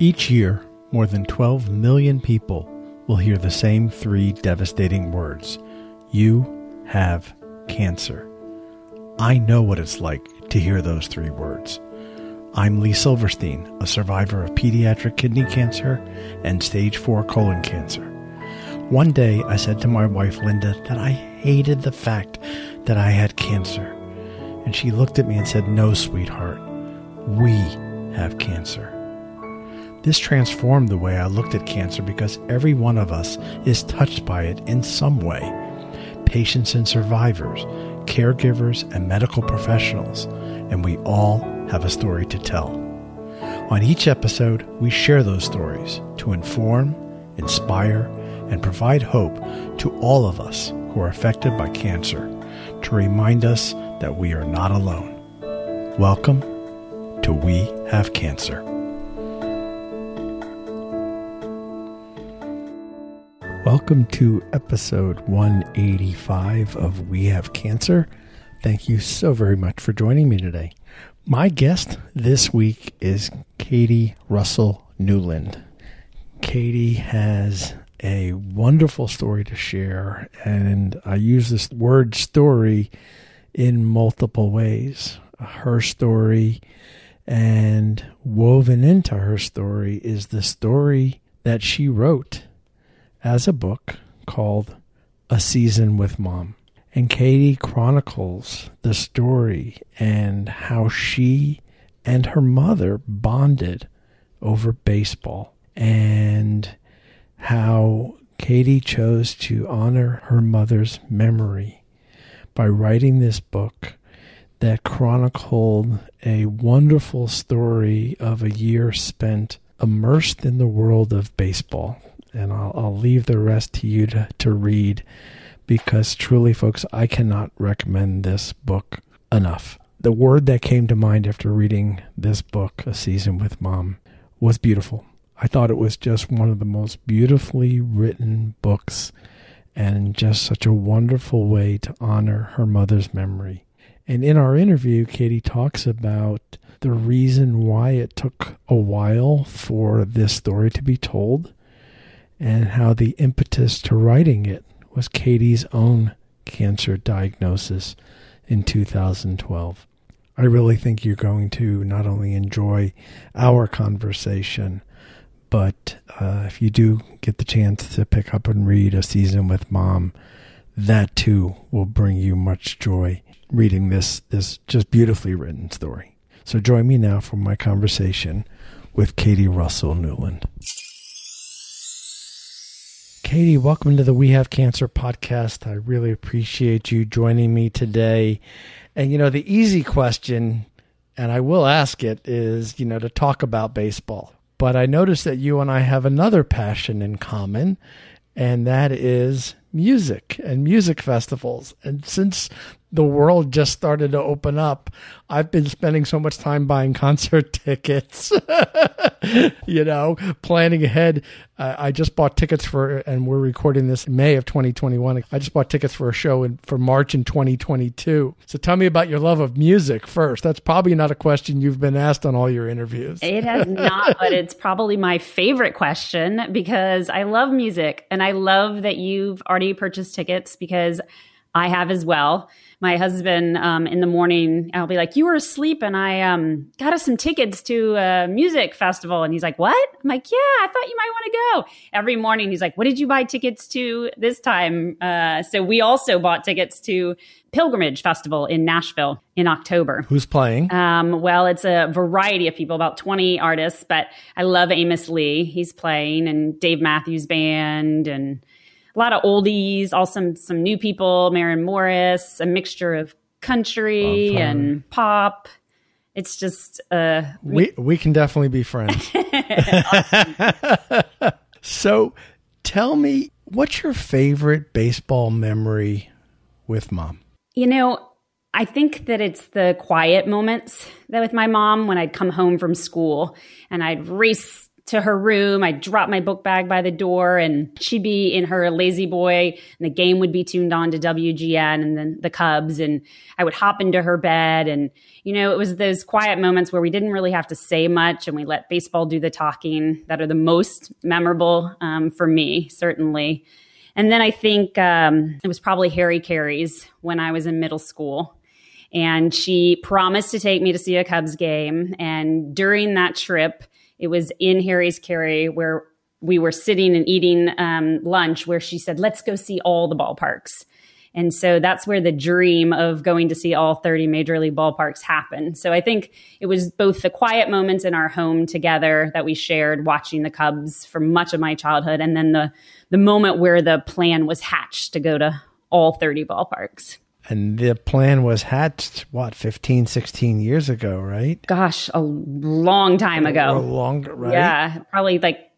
Each year, more than 12 million people will hear the same three devastating words You have cancer. I know what it's like to hear those three words. I'm Lee Silverstein, a survivor of pediatric kidney cancer and stage 4 colon cancer. One day I said to my wife Linda that I hated the fact that I had cancer. And she looked at me and said, No, sweetheart, we have cancer. This transformed the way I looked at cancer because every one of us is touched by it in some way. Patients and survivors, caregivers and medical professionals, and we all have a story to tell. On each episode, we share those stories to inform, inspire, and provide hope to all of us who are affected by cancer to remind us that we are not alone. Welcome to We Have Cancer. Welcome to episode 185 of We Have Cancer. Thank you so very much for joining me today. My guest this week is Katie Russell Newland. Katie has a wonderful story to share, and I use this word story in multiple ways. Her story and woven into her story is the story that she wrote as a book called A Season with Mom. And Katie chronicles the story and how she and her mother bonded over baseball and how Katie chose to honor her mother's memory by writing this book that chronicled a wonderful story of a year spent immersed in the world of baseball and I'll, I'll leave the rest to you to, to read because truly, folks, I cannot recommend this book enough. The word that came to mind after reading this book, A Season with Mom, was beautiful. I thought it was just one of the most beautifully written books and just such a wonderful way to honor her mother's memory. And in our interview, Katie talks about the reason why it took a while for this story to be told and how the impetus to writing it was Katie's own cancer diagnosis in 2012. I really think you're going to not only enjoy our conversation, but uh, if you do get the chance to pick up and read A Season with Mom, that too will bring you much joy reading this this just beautifully written story. So join me now for my conversation with Katie Russell Newland. Katie, welcome to the We Have Cancer podcast. I really appreciate you joining me today. And, you know, the easy question, and I will ask it, is, you know, to talk about baseball. But I noticed that you and I have another passion in common, and that is music and music festivals. And since the world just started to open up, I've been spending so much time buying concert tickets, you know, planning ahead. Uh, I just bought tickets for, and we're recording this May of 2021. I just bought tickets for a show in, for March in 2022. So tell me about your love of music first. That's probably not a question you've been asked on all your interviews. It has not, but it's probably my favorite question because I love music and I love that you've already purchased tickets because I have as well my husband um, in the morning, I'll be like, "You were asleep, and I um, got us some tickets to a music festival." And he's like, "What?" I'm like, "Yeah, I thought you might want to go." Every morning, he's like, "What did you buy tickets to this time?" Uh, so we also bought tickets to Pilgrimage Festival in Nashville in October. Who's playing? Um, well, it's a variety of people, about 20 artists, but I love Amos Lee. He's playing, and Dave Matthews Band, and a lot of oldies, also some some new people, Maren Morris, a mixture of country and pop. It's just uh we we can definitely be friends. so tell me what's your favorite baseball memory with mom? You know, I think that it's the quiet moments that with my mom when I'd come home from school and I'd race to her room. I'd drop my book bag by the door and she'd be in her lazy boy and the game would be tuned on to WGN and then the Cubs. And I would hop into her bed. And, you know, it was those quiet moments where we didn't really have to say much and we let baseball do the talking that are the most memorable um, for me, certainly. And then I think um, it was probably Harry Caray's when I was in middle school. And she promised to take me to see a Cubs game. And during that trip, it was in Harry's Caray where we were sitting and eating um, lunch, where she said, Let's go see all the ballparks. And so that's where the dream of going to see all 30 major league ballparks happened. So I think it was both the quiet moments in our home together that we shared watching the Cubs for much of my childhood and then the the moment where the plan was hatched to go to all 30 ballparks. And the plan was hatched, what, 15, 16 years ago, right? Gosh, a long time ago. Or longer, right? Yeah, probably like,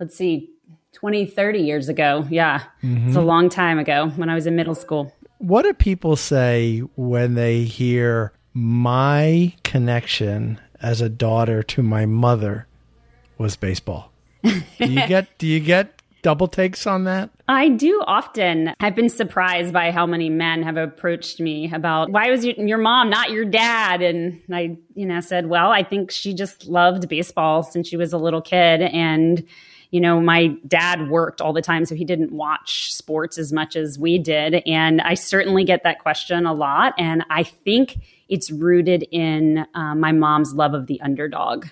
let's see, 20, 30 years ago. Yeah, mm-hmm. it's a long time ago when I was in middle school. What do people say when they hear my connection as a daughter to my mother was baseball? do you get do you get double takes on that? I do often. I've been surprised by how many men have approached me about why was your, your mom not your dad? And I, you know, said, well, I think she just loved baseball since she was a little kid. And, you know, my dad worked all the time, so he didn't watch sports as much as we did. And I certainly get that question a lot. And I think it's rooted in uh, my mom's love of the underdog.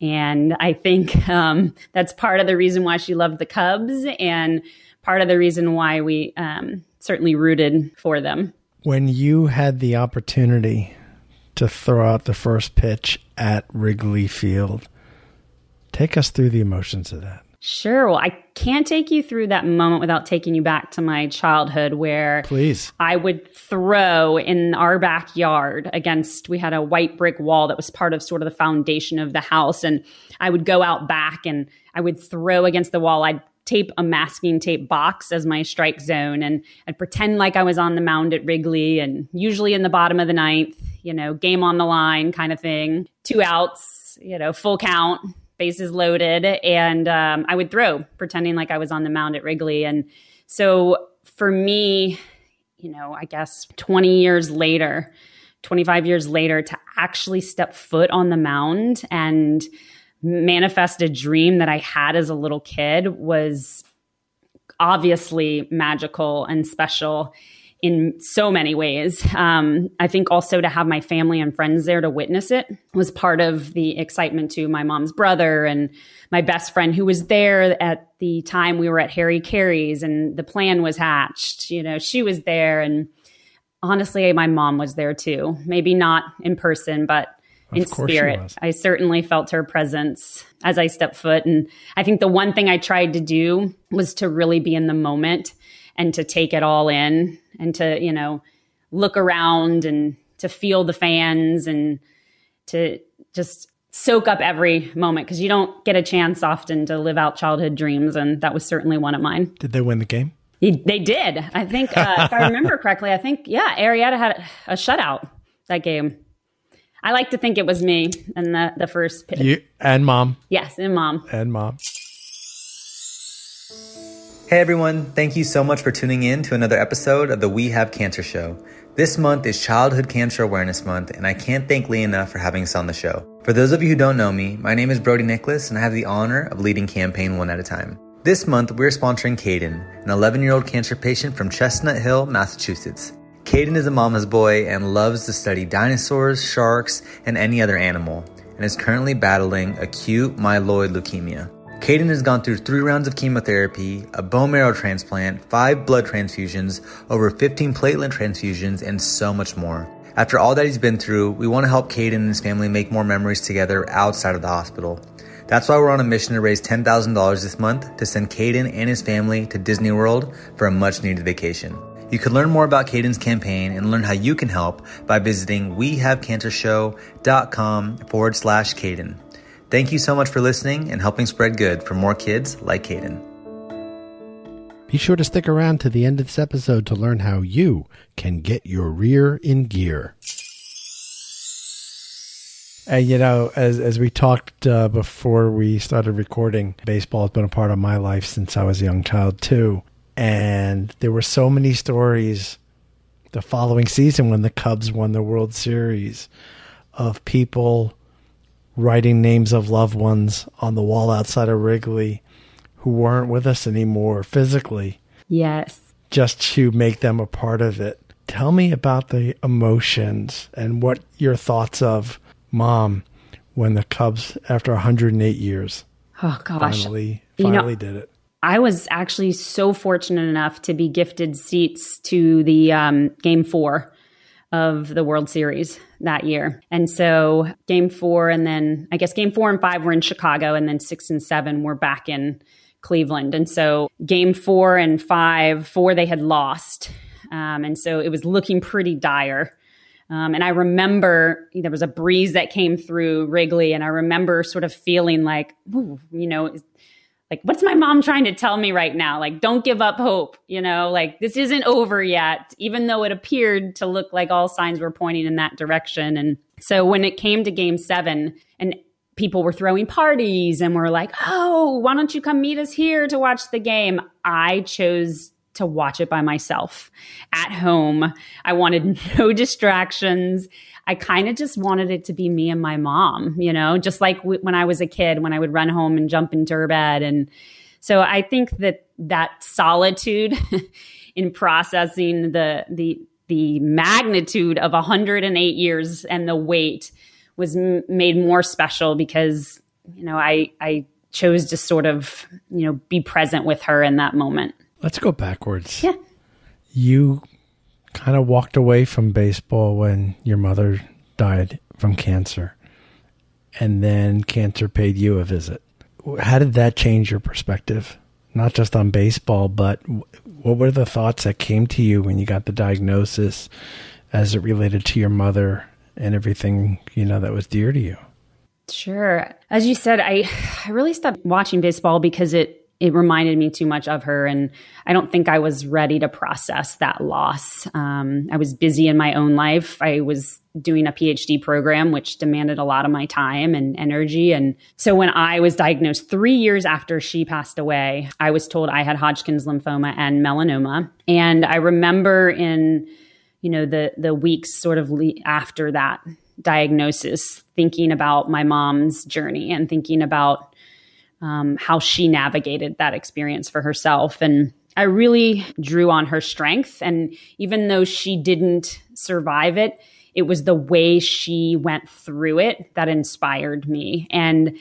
And I think um, that's part of the reason why she loved the Cubs and part of the reason why we um, certainly rooted for them. When you had the opportunity to throw out the first pitch at Wrigley Field, take us through the emotions of that. Sure. Well, I can't take you through that moment without taking you back to my childhood where Please. I would throw in our backyard against we had a white brick wall that was part of sort of the foundation of the house and I would go out back and I would throw against the wall. I'd tape a masking tape box as my strike zone and I'd pretend like I was on the mound at Wrigley and usually in the bottom of the ninth, you know, game on the line kind of thing. Two outs, you know, full count bases loaded, and um, I would throw, pretending like I was on the mound at Wrigley. And so for me, you know, I guess 20 years later, 25 years later, to actually step foot on the mound and manifest a dream that I had as a little kid was obviously magical and special in so many ways. Um, I think also to have my family and friends there to witness it was part of the excitement to my mom's brother and my best friend who was there at the time we were at Harry Caray's and the plan was hatched. You know, she was there and honestly, my mom was there too. Maybe not in person, but in spirit. I certainly felt her presence as I stepped foot. And I think the one thing I tried to do was to really be in the moment and to take it all in and to, you know, look around and to feel the fans and to just soak up every moment because you don't get a chance often to live out childhood dreams. And that was certainly one of mine. Did they win the game? they did. I think, uh, if I remember correctly, I think, yeah, Arrieta had a, a shutout that game. I like to think it was me and the, the first pitch. You, and mom. Yes, and mom. And mom. Hey everyone, thank you so much for tuning in to another episode of the We Have Cancer Show. This month is Childhood Cancer Awareness Month, and I can't thank Lee enough for having us on the show. For those of you who don't know me, my name is Brody Nicholas, and I have the honor of leading campaign one at a time. This month, we're sponsoring Caden, an 11 year old cancer patient from Chestnut Hill, Massachusetts. Caden is a mama's boy and loves to study dinosaurs, sharks, and any other animal, and is currently battling acute myeloid leukemia. Caden has gone through three rounds of chemotherapy, a bone marrow transplant, five blood transfusions, over 15 platelet transfusions, and so much more. After all that he's been through, we want to help Caden and his family make more memories together outside of the hospital. That's why we're on a mission to raise $10,000 this month to send Caden and his family to Disney World for a much needed vacation. You can learn more about Caden's campaign and learn how you can help by visiting wehavecancershow.com forward slash Caden. Thank you so much for listening and helping spread good for more kids like Caden. Be sure to stick around to the end of this episode to learn how you can get your rear in gear. And you know, as as we talked uh, before we started recording, baseball has been a part of my life since I was a young child too. And there were so many stories the following season when the Cubs won the World Series of people writing names of loved ones on the wall outside of Wrigley who weren't with us anymore physically. Yes. Just to make them a part of it. Tell me about the emotions and what your thoughts of mom when the Cubs, after 108 years, oh gosh, finally, finally you know, did it. I was actually so fortunate enough to be gifted seats to the um, game four of the World Series that year. And so game four, and then I guess game four and five were in Chicago, and then six and seven were back in Cleveland. And so game four and five, four they had lost. Um, and so it was looking pretty dire. Um, and I remember there was a breeze that came through Wrigley, and I remember sort of feeling like, you know, like, what's my mom trying to tell me right now? Like, don't give up hope, you know, like this isn't over yet, even though it appeared to look like all signs were pointing in that direction. And so when it came to game seven, and people were throwing parties and were like, oh, why don't you come meet us here to watch the game? I chose to watch it by myself at home. I wanted no distractions. I kind of just wanted it to be me and my mom, you know, just like w- when I was a kid, when I would run home and jump into her bed. And so I think that that solitude in processing the, the, the magnitude of 108 years and the weight was m- made more special because, you know, I, I chose to sort of, you know, be present with her in that moment. Let's go backwards. Yeah. You kind of walked away from baseball when your mother died from cancer, and then cancer paid you a visit. How did that change your perspective? Not just on baseball, but what were the thoughts that came to you when you got the diagnosis as it related to your mother and everything, you know, that was dear to you? Sure. As you said, I I really stopped watching baseball because it it reminded me too much of her. And I don't think I was ready to process that loss. Um, I was busy in my own life. I was doing a PhD program, which demanded a lot of my time and energy. And so when I was diagnosed three years after she passed away, I was told I had Hodgkin's lymphoma and melanoma. And I remember in, you know, the, the weeks sort of le- after that diagnosis, thinking about my mom's journey and thinking about um, how she navigated that experience for herself. And I really drew on her strength. And even though she didn't survive it, it was the way she went through it that inspired me. And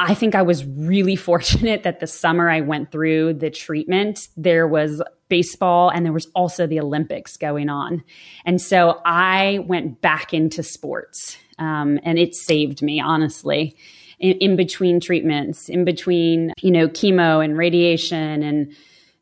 I think I was really fortunate that the summer I went through the treatment, there was baseball and there was also the Olympics going on. And so I went back into sports um, and it saved me, honestly in, in between treatments, in between, you know, chemo and radiation. And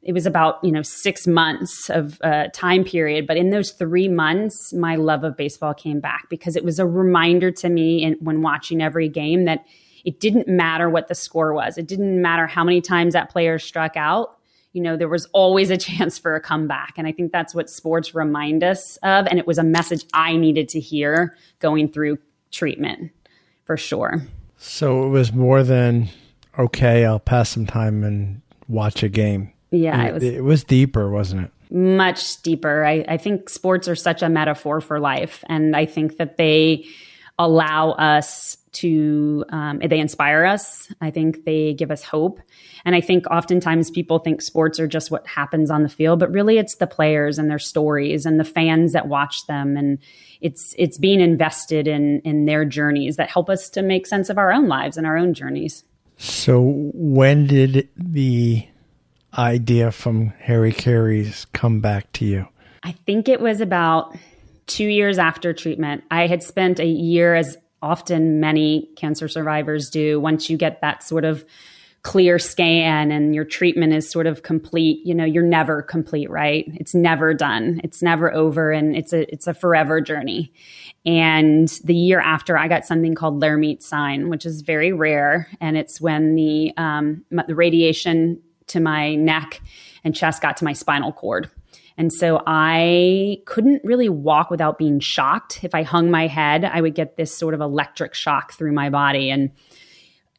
it was about you know six months of uh, time period. But in those three months my love of baseball came back because it was a reminder to me in, when watching every game that it didn't matter what the score was. It didn't matter how many times that player struck out. You know there was always a chance for a comeback. And i think that's what sports remind us of. And it was a message i needed to hear going through treatment for sure so it was more than okay. I'll pass some time and watch a game. Yeah, it was. It was deeper, wasn't it? Much deeper. I, I think sports are such a metaphor for life, and I think that they allow us to um, they inspire us. I think they give us hope. And i think oftentimes people think sports are just what happens on the field but really it's the players and their stories and the fans that watch them. And it's it's being invested in in their journeys that help us to make sense of our own lives and our own journeys. So when did the idea from harry caray's come back to you? I think it was about two years after treatment. I had spent a year as often many cancer survivors do. Once you get that sort of clear scan and your treatment is sort of complete you know you're never complete right? It's never done. It's never over and it's a it's a forever journey. And the year after i got something called Lhermitte sign which is very rare and it's when the um, the radiation to my neck and chest got to my spinal cord And so I couldn't really walk without being shocked. If I hung my head, I would get this sort of electric shock through my body. And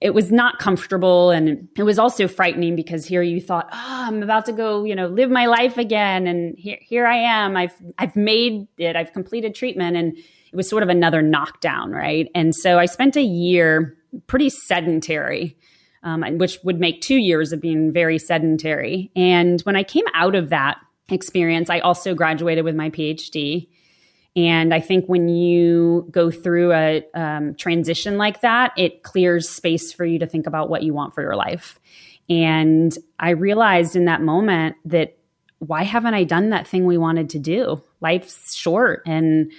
it was not comfortable. And it was also frightening because here you thought oh i'm about to go you know live my life again. And here, here i am. I've i've made it. I've completed treatment. And it was sort of another knockdown right? And so i spent a year pretty sedentary um, which would make two years of being very sedentary. And when i came out of that experience i also graduated with my phd and I think when you go through a um, transition like that, it clears space for you to think about what you want for your life. And I realized in that moment that why haven't I done that thing we wanted to do? Life's short and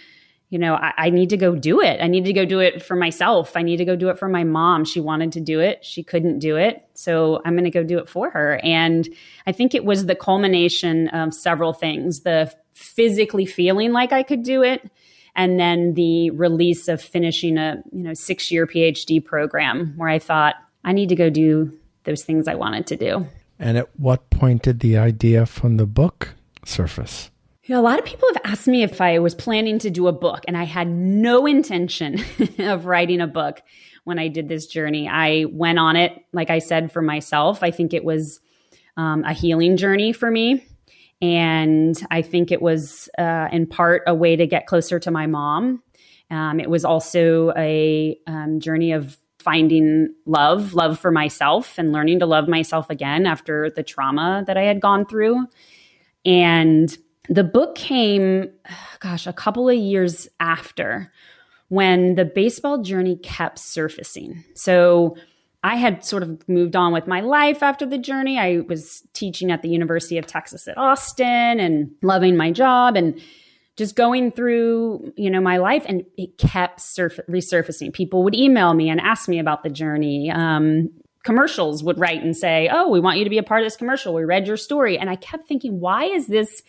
you know, I, I, need to go do it. I need to go do it for myself. I need to go do it for my mom. She wanted to do it. She couldn't do it. So I'm going to go do it for her. And I think it was the culmination of several things the physically feeling like I could do it. And then the release of finishing a you know six year PhD program where I thought I need to go do those things I wanted to do. And at what point did the idea from the book surface? A lot of people have asked me if I was planning to do a book, and I had no intention of writing a book when I did this journey. I went on it, like I said, for myself. I think it was um, a healing journey for me. And I think it was, uh, in part, a way to get closer to my mom. Um, it was also a um, journey of finding love, love for myself, and learning to love myself again after the trauma that I had gone through. And the book came, gosh, a couple of years after when the baseball journey kept surfacing. So I had sort of moved on with my life after the journey. I was teaching at the University of Texas at Austin and loving my job and just going through, you know, my life and it kept surf- resurfacing. People would email me and ask me about the journey. Um, commercials would write and say, "Oh, we want you to be a part of this commercial. We read your story." And I kept thinking, "Why is this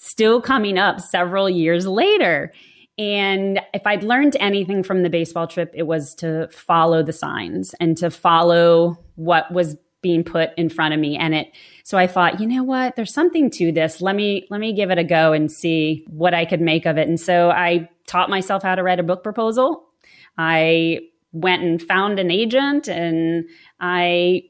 still coming up several years later?" And if I'd learned anything from the baseball trip, it was to follow the signs and to follow what was being put in front of me. And it, so I thought, you know what? There's something to this. Let me, let me give it a go and see what I could make of it. And so I taught myself how to write a book proposal. I went and found an agent and I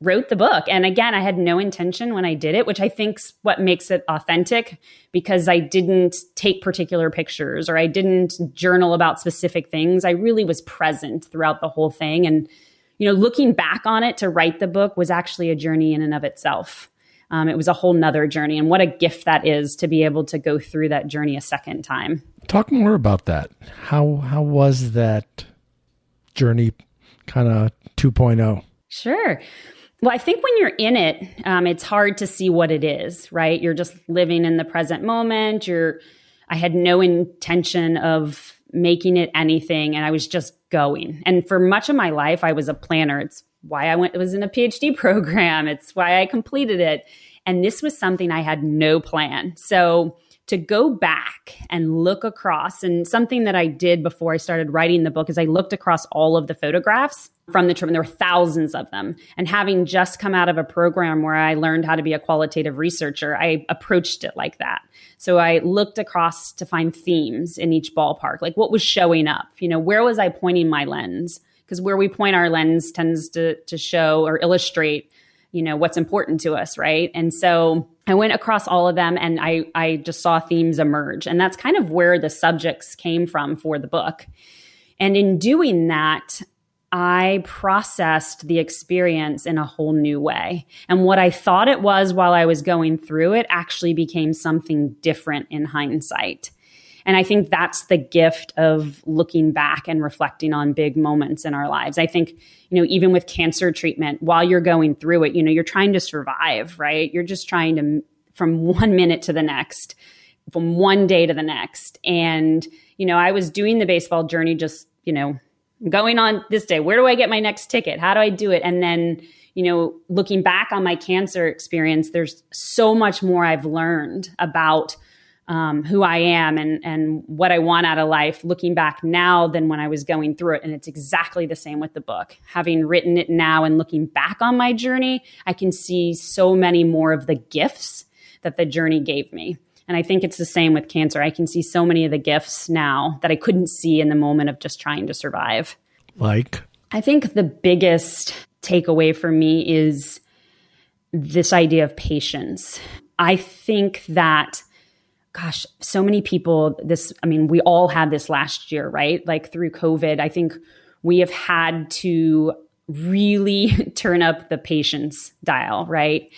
wrote the book. And again, I had no intention when I did it, which I think's what makes it authentic because I didn't take particular pictures or I didn't journal about specific things. I really was present throughout the whole thing. And, you know, looking back on it to write the book was actually a journey in and of itself. Um, it was a whole nother journey. And what a gift that is to be able to go through that journey a second time. Talk more about that. How, how was that journey kind of 2.0? Sure. Well, I think when you're in it, um, it's hard to see what it is, right? You're just living in the present moment. You're, I had no intention of making it anything, and I was just going. And for much of my life, I was a planner. It's why I went It was in a PhD program. It's why I completed it. And this was something I had no plan. So to go back and look across, and something that I did before I started writing the book is I looked across all of the photographs from the trip, and there were thousands of them. And having just come out of a program where I learned how to be a qualitative researcher, I approached it like that. So I looked across to find themes in each ballpark, like what was showing up. You know, where was I pointing my lens? Because where we point our lens tends to to show or illustrate you know what's important to us right and so i went across all of them and i i just saw themes emerge and that's kind of where the subjects came from for the book and in doing that I processed the experience in a whole new way. And what I thought it was while I was going through it actually became something different in hindsight. And I think that's the gift of looking back and reflecting on big moments in our lives. I think, you know, even with cancer treatment, while you're going through it, you know, you're trying to survive, right? You're just trying to, from one minute to the next, from one day to the next. And, you know, I was doing the baseball journey just, you know, going on this day. Where do I get my next ticket? How do I do it? And then, you know, looking back on my cancer experience, there's so much more I've learned about um, who I am and and what I want out of life looking back now than when I was going through it. And it's exactly the same with the book. Having written it now and looking back on my journey, I can see so many more of the gifts that the journey gave me. And I think it's the same with cancer. I can see so many of the gifts now that I couldn't see in the moment of just trying to survive. Like? I think the biggest takeaway for me is this idea of patience. I think that gosh, so many people this I mean, we all had this last year, right? Like through COVID, I think we have had to really turn up the patience dial, right?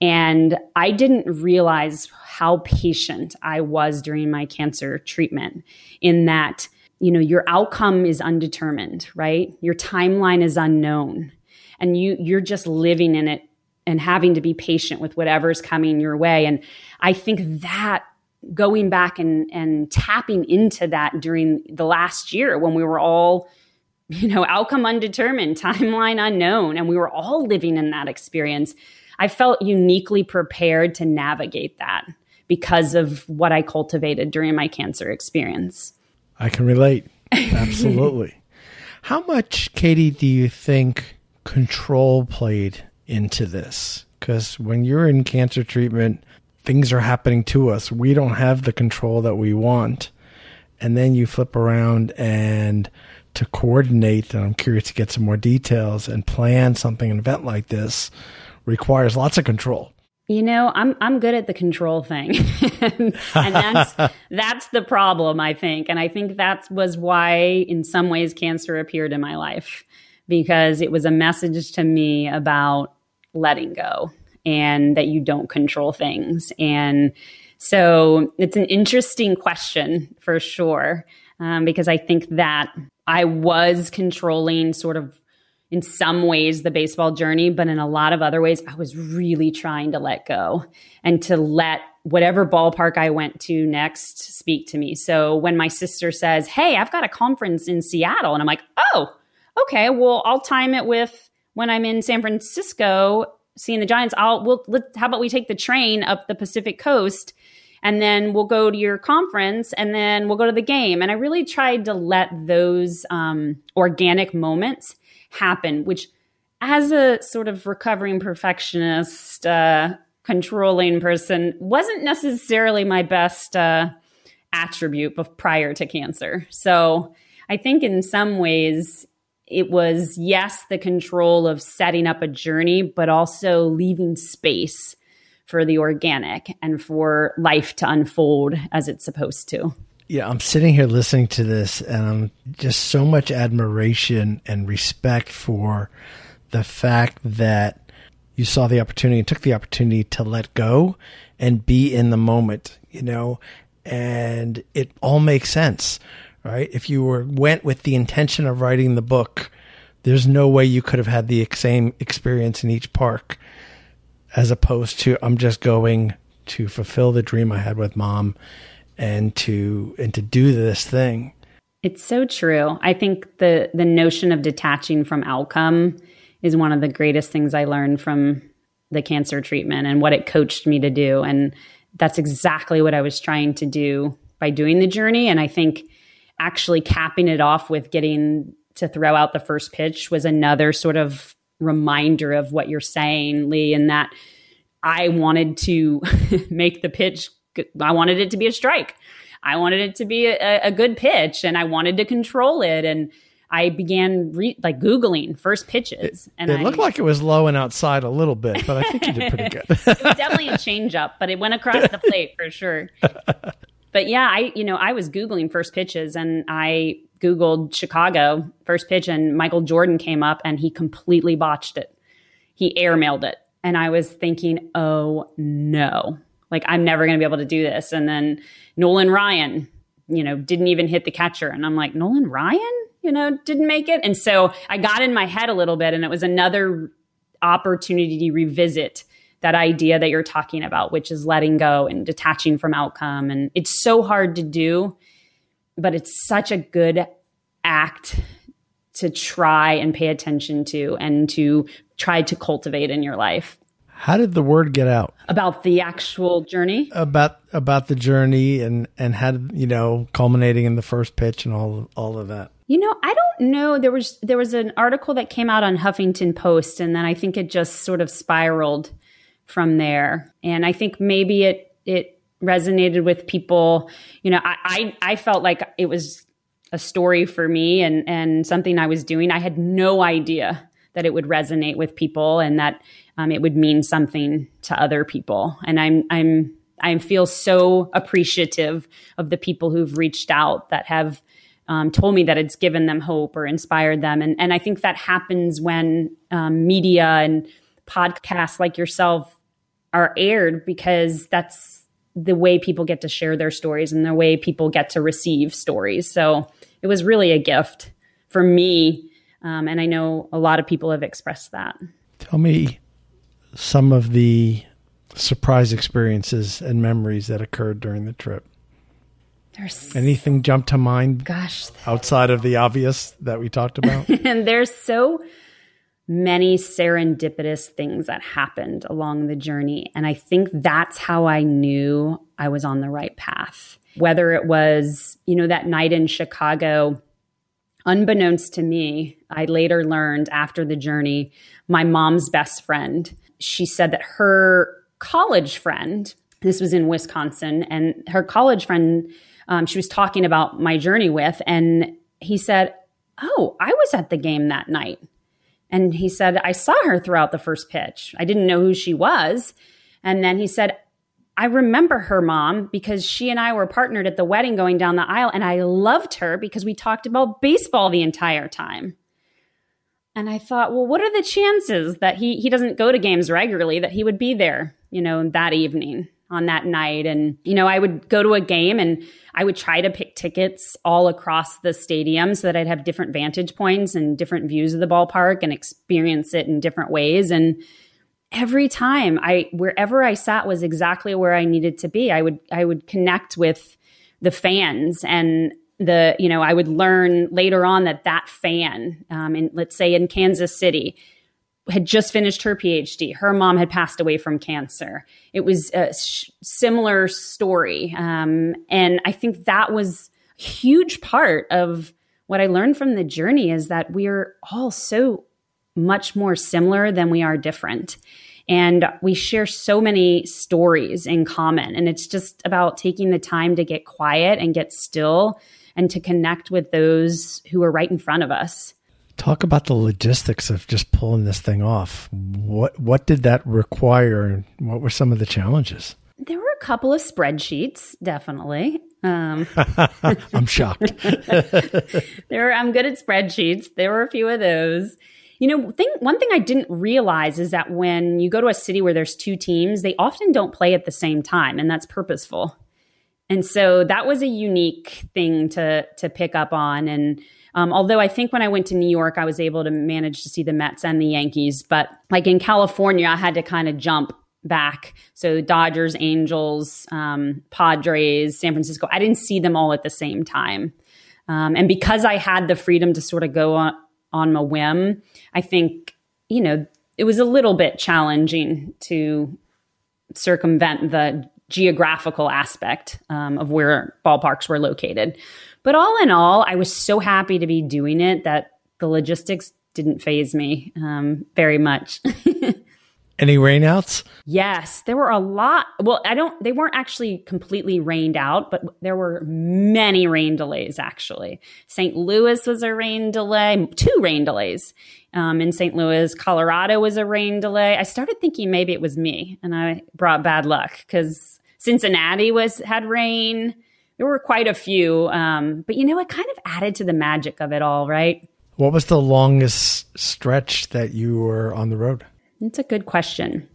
And I didn't realize how patient I was during my cancer treatment in that, you know, your outcome is undetermined, right? Your timeline is unknown and you you're just living in it and having to be patient with whatever's coming your way. And I think that going back and, and tapping into that during the last year when we were all, you know, outcome undetermined, timeline unknown, and we were all living in that experience, I felt uniquely prepared to navigate that because of what I cultivated during my cancer experience. I can relate. Absolutely. How much, Katie, do you think control played into this? Because when you're in cancer treatment, things are happening to us. We don't have the control that we want. And then you flip around and to coordinate, and I'm curious to get some more details and plan something, an event like this requires lots of control. You know, I'm I'm good at the control thing. and that's that's the problem, I think. And I think that was why in some ways cancer appeared in my life because it was a message to me about letting go and that you don't control things. And so it's an interesting question for sure, um, because I think that I was controlling sort of in some ways the baseball journey, but in a lot of other ways, I was really trying to let go and to let whatever ballpark I went to next speak to me. So when my sister says, Hey, I've got a conference in Seattle, and I'm like, Oh, okay, well, I'll time it with when I'm in San Francisco seeing the Giants. I'll, we'll, let, how about we take the train up the Pacific coast and then we'll go to your conference and then we'll go to the game. And I really tried to let those um, organic moments happen, which as a sort of recovering perfectionist, uh, controlling person wasn't necessarily my best uh, attribute prior to cancer. So I think in some ways it was yes, the control of setting up a journey, but also leaving space for the organic and for life to unfold as it's supposed to. Yeah, I'm sitting here listening to this and I'm just so much admiration and respect for the fact that you saw the opportunity and took the opportunity to let go and be in the moment, you know, and it all makes sense, right? If you were went with the intention of writing the book, there's no way you could have had the same experience in each park as opposed to I'm just going to fulfill the dream I had with mom and to and to do this thing. It's so true. I think the the notion of detaching from outcome is one of the greatest things I learned from the cancer treatment and what it coached me to do and that's exactly what I was trying to do by doing the journey and I think actually capping it off with getting to throw out the first pitch was another sort of reminder of what you're saying, Lee, and that I wanted to make the pitch I wanted it to be a strike. I wanted it to be a, a good pitch and I wanted to control it. And I began re- like Googling first pitches. And it, looked like it was low and outside a little bit, but I think you did pretty good. it was definitely a change up, but it went across the plate for sure. But yeah, I, you know, I was Googling first pitches and I Googled Chicago first pitch and Michael Jordan came up and he completely botched it. He airmailed it. And I was thinking, oh no, like I'm never going to be able to do this. And then Nolan Ryan, you know, didn't even hit the catcher. And I'm like, Nolan Ryan, you know, didn't make it. And so I got in my head a little bit and it was another opportunity to revisit that idea that you're talking about, which is letting go and detaching from outcome. And it's so hard to do, but it's such a good act to try and pay attention to and to try to cultivate in your life. How did the word get out about the actual journey? About about the journey and and had you know culminating in the first pitch and all all of that. You know, I don't know. There was there was an article that came out on Huffington Post, and then I think it just sort of spiraled from there. And I think maybe it it resonated with people. You know, I I, I felt like it was a story for me and and something I was doing. I had no idea that it would resonate with people and that um, it would mean something to other people. And I'm I'm I feel so appreciative of the people who've reached out that have um, told me that it's given them hope or inspired them. And, and I think that happens when um, media and podcasts like yourself are aired because that's the way people get to share their stories and the way people get to receive stories. So it was really a gift for me. Um, and I know a lot of people have expressed that. Tell me some of the surprise experiences and memories that occurred during the trip. There's anything jump to mind? Gosh, outside of the obvious that we talked about. and there's so many serendipitous things that happened along the journey, and I think that's how I knew I was on the right path. Whether it was, you know, that night in Chicago, unbeknownst to me, I later learned after the journey, my mom's best friend, she said that her college friend, this was in Wisconsin, and her college friend um, she was talking about my journey with. And he said, Oh, I was at the game that night. And he said, I saw her throughout the first pitch. I didn't know who she was. And then he said, I remember her mom because she and I were partnered at the wedding going down the aisle, and I loved her because we talked about baseball the entire time. And I thought, well, what are the chances that he he doesn't go to games regularly that he would be there, you know, that evening? On that night. And, you know, I would go to a game and I would try to pick tickets all across the stadium so that I'd have different vantage points and different views of the ballpark and experience it in different ways. And every time I, wherever I sat was exactly where I needed to be. I would, I would connect with the fans and the, you know, I would learn later on that that fan, um, in, let's say in Kansas City, had just finished her PhD. Her mom had passed away from cancer. It was a sh- similar story. Um, and I think that was a huge part of what I learned from the journey is that we're all so much more similar than we are different. And we share so many stories in common. And it's just about taking the time to get quiet and get still and to connect with those who are right in front of us. Talk about the logistics of just pulling this thing off. What what did that require? What were some of the challenges? There were a couple of spreadsheets, definitely. Um, I'm shocked. there, I'm good at spreadsheets. There were a few of those. You know, thing, one thing I didn't realize is that when you go to a city where there's two teams, they often don't play at the same time, and that's purposeful. And so that was a unique thing to to pick up on. And um, although I think when I went to New York, I was able to manage to see the Mets and the Yankees. But like in California, I had to kind of jump back. So Dodgers, Angels, um, Padres, San Francisco, I didn't see them all at the same time. Um, and because I had the freedom to sort of go on, on a whim, I think, you know, it was a little bit challenging to circumvent the geographical aspect um, of where ballparks were located. But all in all, I was so happy to be doing it that the logistics didn't phase me um, very much. Any rainouts? Yes, there were a lot. Well, I don't, they weren't actually completely rained out, but there were many rain delays actually. St. Louis was a rain delay, two rain delays. Um, in St. Louis, Colorado was a rain delay. I started thinking maybe it was me and I brought bad luck because Cincinnati was had rain there were quite a few. Um, but you know, it kind of added to the magic of it all, right? What was the longest stretch that you were on the road? It's a good question.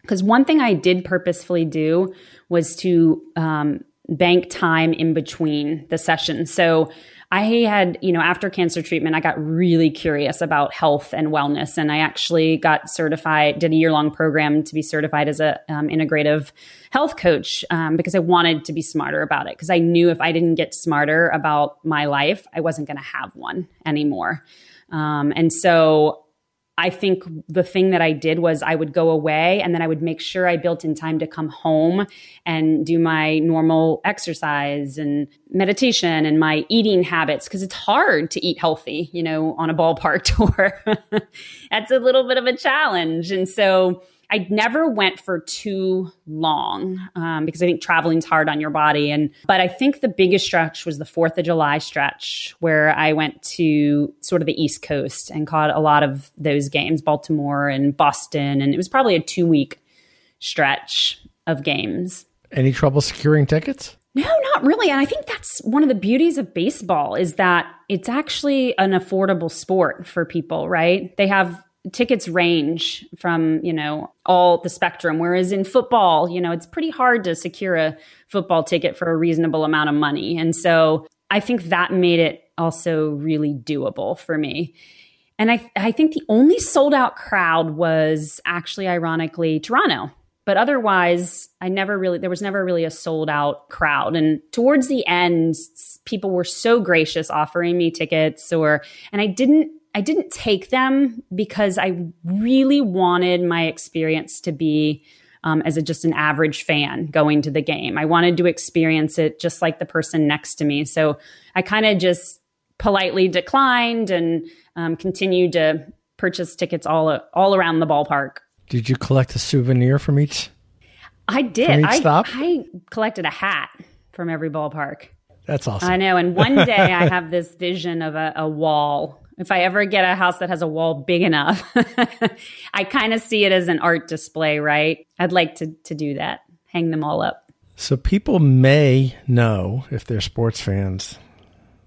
Because one thing I did purposefully do was to um, bank time in between the sessions. So I had, you know, after cancer treatment, I got really curious about health and wellness. And I actually got certified, did a year long program to be certified as a um, integrative health coach um, because I wanted to be smarter about it. Because I knew if I didn't get smarter about my life, I wasn't going to have one anymore. Um, and so I think the thing that I did was I would go away and then I would make sure I built in time to come home and do my normal exercise and meditation and my eating habits because it's hard to eat healthy, you know, on a ballpark tour. That's a little bit of a challenge. And so I never went for too long um, because I think traveling's hard on your body. And but I think the biggest stretch was the Fourth of July stretch, where I went to sort of the East Coast and caught a lot of those games, Baltimore and Boston, and it was probably a two week stretch of games. Any trouble securing tickets? No, not really. And I think that's one of the beauties of baseball is that it's actually an affordable sport for people, right? They have tickets range from you know all the spectrum. Whereas in football you know it's pretty hard to secure a football ticket for a reasonable amount of money. And so i think that made it also really doable for me. And i i think the only sold out crowd was actually ironically toronto. But otherwise i never really there was never really a sold out crowd. And towards the end people were so gracious offering me tickets or and i didn't I didn't take them because I really wanted my experience to be um, as a, just an average fan going to the game. I wanted to experience it just like the person next to me. So I kind of just politely declined and um, continued to purchase tickets all all around the ballpark. Did you collect a souvenir from each? I did. I, stop? I collected a hat from every ballpark. That's awesome. I know. And one day I have this vision of a, a wall if I ever get a house that has a wall big enough, I kind of see it as an art display, right? I'd like to, to do that, hang them all up. So people may know, if they're sports fans,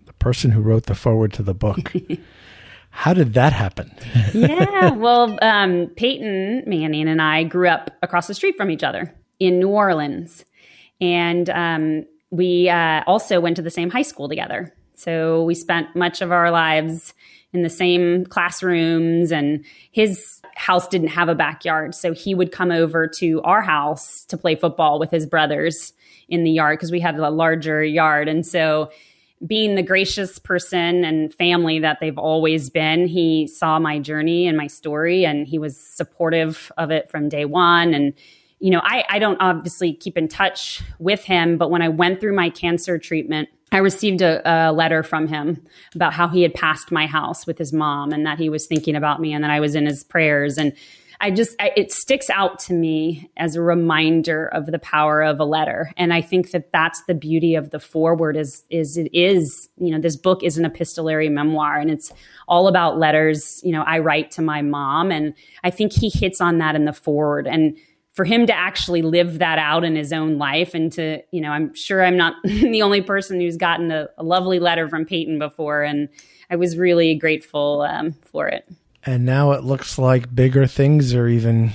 the person who wrote the foreword to the book. How did that happen? yeah, well, um, Peyton Manning and I grew up across the street from each other in New Orleans. And um, we uh, also went to the same high school together. So we spent much of our lives in the same classrooms and his house didn't have a backyard. So he would come over to our house to play football with his brothers in the yard because we had a larger yard. And so being the gracious person and family that they've always been he saw my journey and my story and he was supportive of it from day one. And you know I, I don't obviously keep in touch with him but when i went through my cancer treatment I received a, a, letter from him about how he had passed my house with his mom and that he was thinking about me and that I was in his prayers. And I just, I, it sticks out to me as a reminder of the power of a letter. And I think that that's the beauty of the foreword is, is it is, you know, this book is an epistolary memoir and it's all about letters, you know, I write to my mom. And I think he hits on that in the foreword. And for him to actually live that out in his own life and to, you know, I'm sure I'm not the only person who's gotten a, a lovely letter from Peyton before. And I was really grateful um, for it. And now it looks like bigger things are even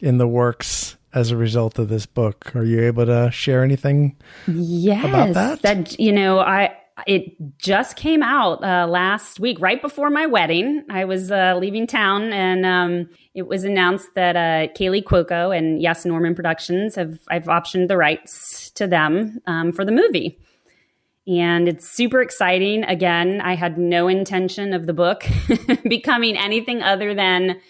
in the works as a result of this book. Are you able to share anything yes, about that? That, you know, I, it just came out uh, last week, right before my wedding. I was uh, leaving town, and um, it was announced that uh, Kaley Cuoco and Yes Norman Productions have I've optioned the rights to them um, for the movie, and it's super exciting. Again, I had no intention of the book becoming anything other than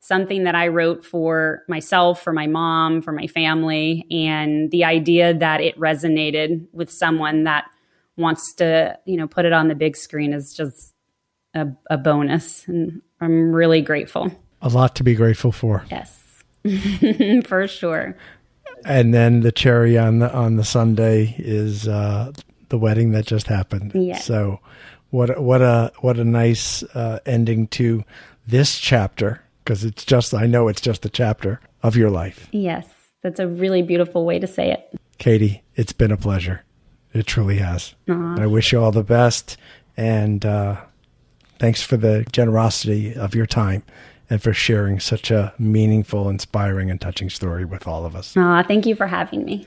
something that I wrote for myself, for my mom, for my family, and the idea that it resonated with someone that wants to, you know, put it on the big screen is just a, a bonus. And I'm really grateful. A lot to be grateful for. Yes, for sure. And then the cherry on the on the sundae is uh, the wedding that just happened. Yeah. So, what what a what a nice uh, ending to this chapter because it's just I know it's just a chapter of your life. Yes, that's a really beautiful way to say it. Katie, it's been a pleasure. It truly has. I wish you all the best. And uh, thanks for the generosity of your time and for sharing such a meaningful, inspiring, and touching story with all of us. Aw, thank you for having me.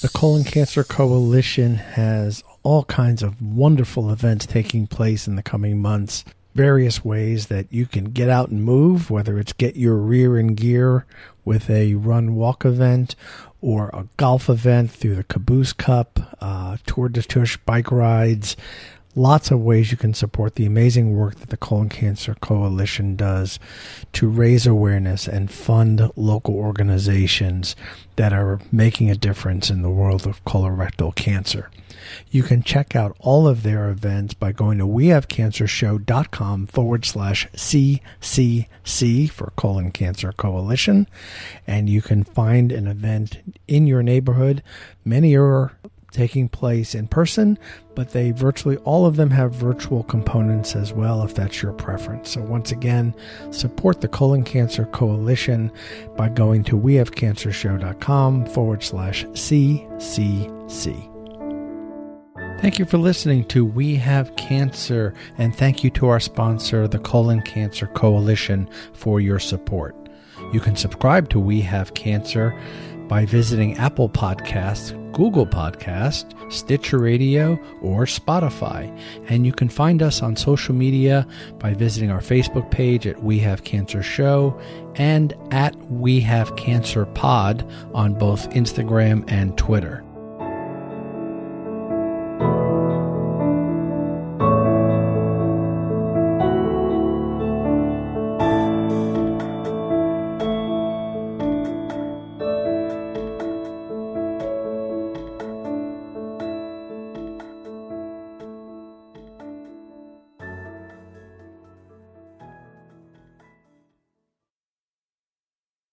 The Colon Cancer Coalition has all kinds of wonderful events taking place in the coming months. Various ways that you can get out and move, whether it's get your rear in gear with a run walk event or a golf event through the Caboose Cup, uh, Tour de Tush bike rides. Lots of ways you can support the amazing work that the Colon Cancer Coalition does to raise awareness and fund local organizations that are making a difference in the world of colorectal cancer. You can check out all of their events by going to wehavecancershow.com forward slash CCC for Colon Cancer Coalition. And you can find an event in your neighborhood. Many are taking place in person, but they virtually all of them have virtual components as well if that's your preference. So once again, support the Colon Cancer Coalition by going to wehavecancershow.com forward slash CCC. Thank you for listening to We Have Cancer, and thank you to our sponsor, the Colon Cancer Coalition, for your support. You can subscribe to We Have Cancer by visiting Apple Podcasts, Google Podcast, Stitcher Radio, or Spotify. And you can find us on social media by visiting our Facebook page at We Have Cancer Show and at We Have Cancer Pod on both Instagram and Twitter.